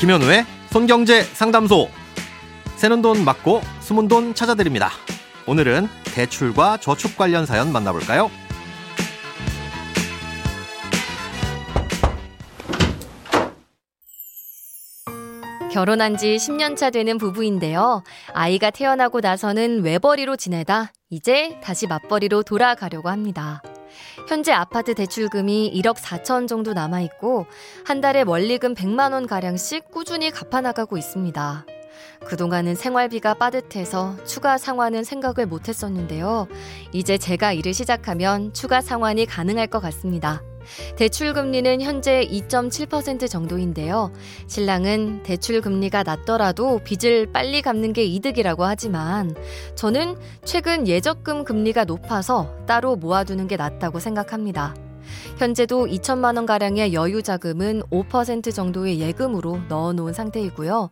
김현우의 손경제 상담소. 새는 돈 맞고 숨은 돈 찾아드립니다. 오늘은 대출과 저축 관련 사연 만나볼까요? 결혼한 지 10년 차 되는 부부인데요. 아이가 태어나고 나서는 외벌이로 지내다 이제 다시 맞벌이로 돌아가려고 합니다. 현재 아파트 대출금이 1억 4천 정도 남아있고 한 달에 원리금 100만 원 가량씩 꾸준히 갚아나가고 있습니다. 그동안은 생활비가 빠듯해서 추가 상환은 생각을 못했었는데요. 이제 제가 일을 시작하면 추가 상환이 가능할 것 같습니다. 대출 금리는 현재 2.7% 정도인데요. 신랑은 대출 금리가 낮더라도 빚을 빨리 갚는 게 이득이라고 하지만 저는 최근 예적금 금리가 높아서 따로 모아두는 게 낫다고 생각합니다. 현재도 2천만 원 가량의 여유 자금은 5% 정도의 예금으로 넣어 놓은 상태이고요.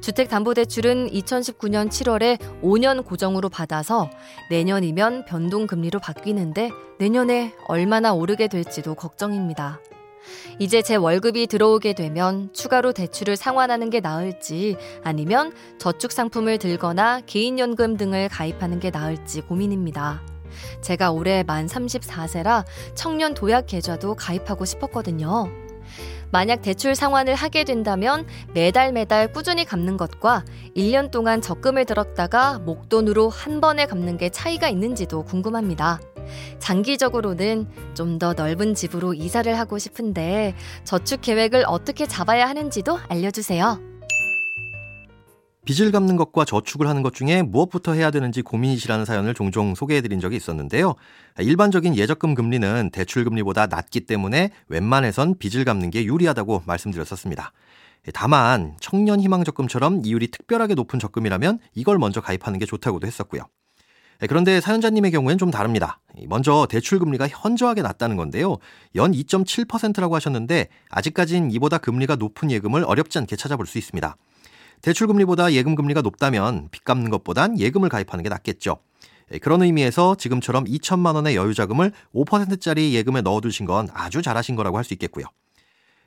주택 담보 대출은 2019년 7월에 5년 고정으로 받아서 내년이면 변동 금리로 바뀌는데 내년에 얼마나 오르게 될지도 걱정입니다. 이제 제 월급이 들어오게 되면 추가로 대출을 상환하는 게 나을지 아니면 저축 상품을 들거나 개인연금 등을 가입하는 게 나을지 고민입니다. 제가 올해 만 34세라 청년 도약 계좌도 가입하고 싶었거든요. 만약 대출 상환을 하게 된다면 매달 매달 꾸준히 갚는 것과 1년 동안 적금을 들었다가 목돈으로 한 번에 갚는 게 차이가 있는지도 궁금합니다. 장기적으로는 좀 더 넓은 집으로 이사를 하고 싶은데 저축 계획을 어떻게 잡아야 하는지도 알려주세요. 빚을 갚는 것과 저축을 하는 것 중에 무엇부터 해야 되는지 고민이시라는 사연을 종종 소개해드린 적이 있었는데요. 일반적인 예적금 금리는 대출 금리보다 낮기 때문에 웬만해선 빚을 갚는 게 유리하다고 말씀드렸었습니다. 다만 청년 희망 적금처럼 이율이 특별하게 높은 적금이라면 이걸 먼저 가입하는 게 좋다고도 했었고요. 그런데 사연자님의 경우엔 좀 다릅니다. 먼저 대출 금리가 현저하게 낮다는 건데요. 연 2.7%라고 하셨는데 아직까진 이보다 금리가 높은 예금을 어렵지 않게 찾아볼 수 있습니다. 대출 금리보다 예금 금리가 높다면 빚 갚는 것보단 예금을 가입하는 게 낫겠죠. 예, 그런 의미에서 지금처럼 2천만 원의 여유 자금을 5%짜리 예금에 넣어두신 건 아주 잘하신 거라고 할 수 있겠고요.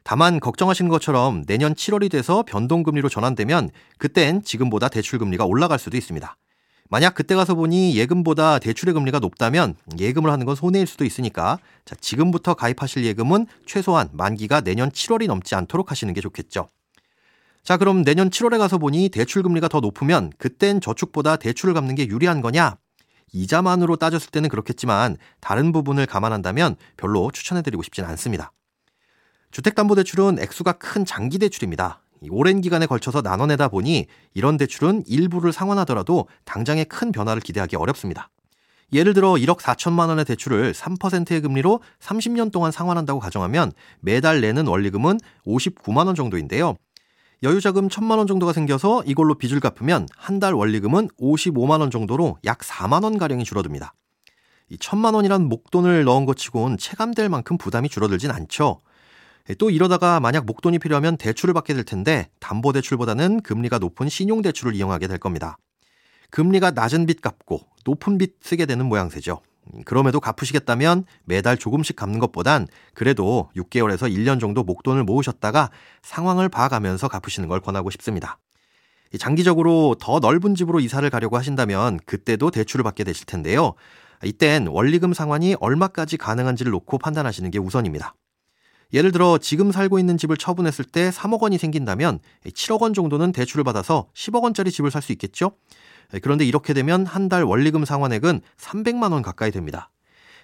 다만 걱정하시는 것처럼 내년 7월이 돼서 변동금리로 전환되면 그땐 지금보다 대출금리가 올라갈 수도 있습니다. 만약 그때 가서 보니 예금보다 대출의 금리가 높다면 예금을 하는 건 손해일 수도 있으니까 자, 지금부터 가입하실 예금은 최소한 만기가 내년 7월이 넘지 않도록 하시는 게 좋겠죠. 자, 그럼 내년 7월에 가서 보니 대출 금리가 더 높으면 그땐 저축보다 대출을 갚는 게 유리한 거냐? 이자만으로 따졌을 때는 그렇겠지만 다른 부분을 감안한다면 별로 추천해드리고 싶진 않습니다. 주택담보대출은 액수가 큰 장기 대출입니다. 오랜 기간에 걸쳐서 나눠내다 보니 이런 대출은 일부를 상환하더라도 당장의 큰 변화를 기대하기 어렵습니다. 예를 들어 1억 4천만 원의 대출을 3%의 금리로 30년 동안 상환한다고 가정하면 매달 내는 원리금은 59만 원 정도인데요. 여유자금 1천만 원 정도가 생겨서 이걸로 빚을 갚으면 한 달 원리금은 55만 원 정도로 약 4만 원 가량이 줄어듭니다. 이 천만 원이란 목돈을 넣은 것 치곤 체감될 만큼 부담이 줄어들진 않죠. 예, 또 이러다가 만약 목돈이 필요하면 대출을 받게 될 텐데 담보대출보다는 금리가 높은 신용대출을 이용하게 될 겁니다. 금리가 낮은 빚 갚고 높은 빚 쓰게 되는 모양새죠. 음, 그럼에도 갚으시겠다면 매달 조금씩 갚는 것보단 그래도 6개월에서 1년 정도 목돈을 모으셨다가 상황을 봐가면서 갚으시는 걸 권하고 싶습니다. 장기적으로 더 넓은 집으로 이사를 가려고 하신다면 그때도 대출을 받게 되실 텐데요. 이땐 원리금 상환이 얼마까지 가능한지를 놓고 판단하시는 게 우선입니다. 예를 들어 지금 살고 있는 집을 처분했을 때 3억 원이 생긴다면 7억 원 정도는 대출을 받아서 10억 원짜리 집을 살 수 있겠죠? 네, 그런데 이렇게 되면 한 달 원리금 상환액은 300만 원 가까이 됩니다.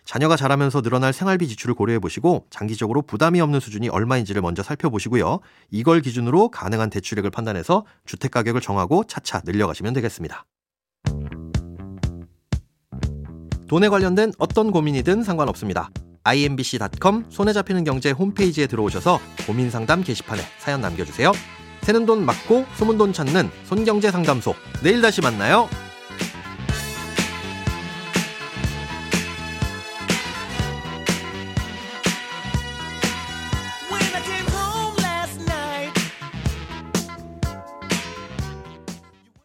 자녀가 자라면서 늘어날 생활비 지출을 고려해 보시고 장기적으로 부담이 없는 수준이 얼마인지를 먼저 살펴보시고요. 이걸 기준으로 가능한 대출액을 판단해서 주택 가격을 정하고 차차 늘려가시면 되겠습니다. 돈에 관련된 어떤 고민이든 상관없습니다. imbc.com 손에 잡히는 경제 홈페이지에 들어오셔서 고민 상담 게시판에 사연 남겨주세요. 새는 돈 맞고 숨은 돈 찾는 손경제 상담소. 내일 다시 만나요.